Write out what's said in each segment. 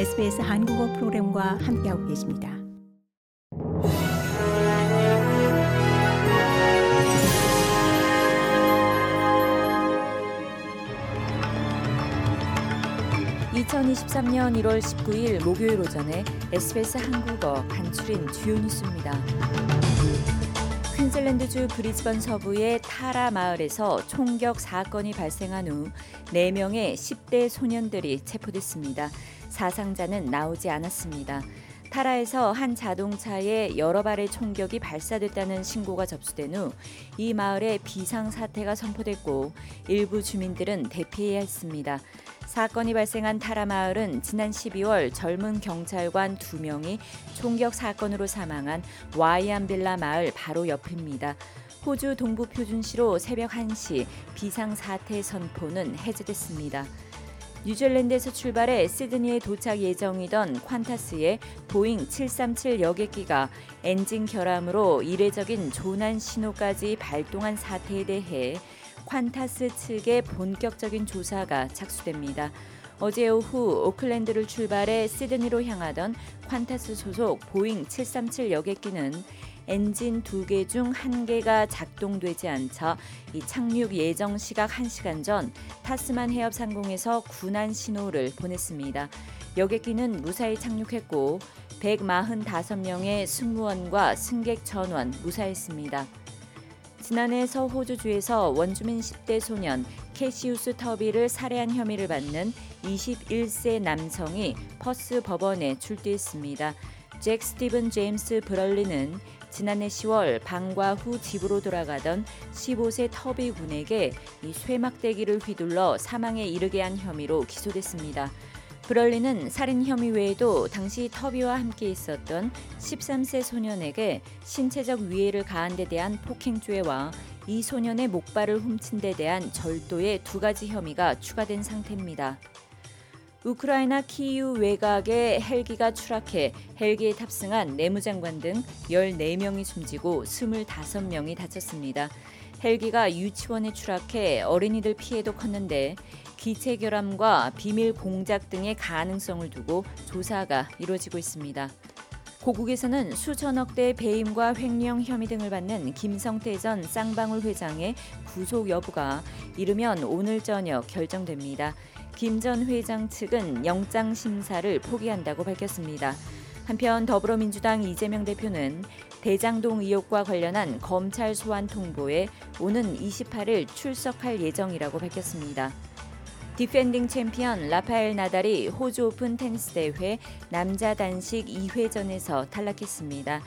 SBS 한국어 프로그램과 함께하고 계십니다. (2023년 1월 19일) 목요일 오전에 SBS 한국어 간추린 주요 뉴스입니다. 퀸즐랜드주 브리즈번 서부의 타라 마을에서 총격 사건이 발생한 후 4명의 10대 소년들이 체포됐습니다. 사상자는 나오지 않았습니다. 타라에서 한 자동차에 여러 발의 총격이 발사됐다는 신고가 접수된 후 이 마을에 비상 사태가 선포됐고 일부 주민들은 대피해야 했습니다. 사건이 발생한 타라 마을은 지난 12월 젊은 경찰관 2명이 총격 사건으로 사망한 와이안빌라 마을 바로 옆입니다. 호주 동부 표준시로 새벽 1시 비상 사태 선포는 해제됐습니다. 뉴질랜드에서 출발해 시드니에 도착 예정이던 콴타스의 보잉 737 여객기가 엔진 결함으로 이례적인 조난 신호까지 발동한 사태에 대해 콴타스 측의 본격적인 조사가 착수됩니다. 어제 오후 오클랜드를 출발해 시드니로 향하던 콴타스 소속 보잉 737 여객기는 엔진 두 개 중 한 개가 작동되지 않자 이 착륙 예정 시각 1시간 전 타스만 해협 상공에서 구난 신호를 보냈습니다. 여객기는 무사히 착륙했고 145명의 승무원과 승객 전원 무사했습니다. 지난해 서호주주에서 원주민 10대 소년 캐시우스 터비를 살해한 혐의를 받는 21세 남성이 퍼스 법원에 출두했습니다. 잭 스티븐 제임스 브럴리는 지난해 10월 방과 후 집으로 돌아가던 15세 터비 군에게 이 쇠막대기를 휘둘러 사망에 이르게 한 혐의로 기소됐습니다. 브럴리는 살인 혐의 외에도 당시 터비와 함께 있었던 13세 소년에게 신체적 위해를 가한 데 대한 폭행죄와 이 소년의 목발을 훔친 데 대한 절도의 두 가지 혐의가 추가된 상태입니다. 우크라이나 키이우 외곽에 헬기가 추락해 헬기에 탑승한 내무장관 등 14명이 숨지고 25명이 다쳤습니다. 헬기가 유치원에 추락해 어린이들 피해도 컸는데 기체 결함과 비밀 공작 등의 가능성을 두고 조사가 이루어지고 있습니다. 고국에서는 수천억 대 배임과 횡령 혐의 등을 받는 김성태 전 쌍방울 회장의 구속 여부가 이르면 오늘 저녁 결정됩니다. 김 전 회장 측은 영장 심사를 포기한다고 밝혔습니다. 한편 더불어민주당 이재명 대표는 대장동 의혹과 관련한 검찰 소환 통보에 오는 28일 출석할 예정이라고 밝혔습니다. 디펜딩 챔피언 라파엘 나달이 호주 오픈 테니스 대회 남자 단식 2회전에서 탈락했습니다.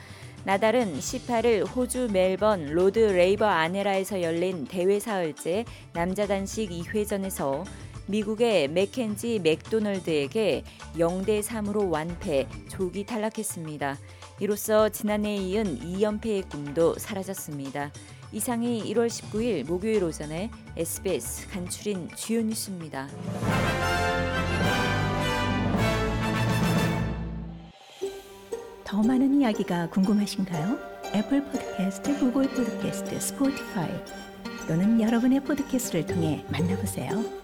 나달은 18일 호주 멜번 로드 레이버 아레나에서 열린 대회 사흘째 남자 단식 2회전에서 미국의 맥켄지 맥도널드에게 0대 3으로 완패, 조기 탈락했습니다. 이로써 지난해에 이은 2연패의 꿈도 사라졌습니다. 이상이 1월 19일 목요일 오전에 SBS 간추린 주요 뉴스입니다. 더 많은 이야기가 궁금하신가요? 애플 포드캐스트, 구글 포드캐스트, 스포티파이 또는 여러분의 포드캐스트를 통해 만나보세요.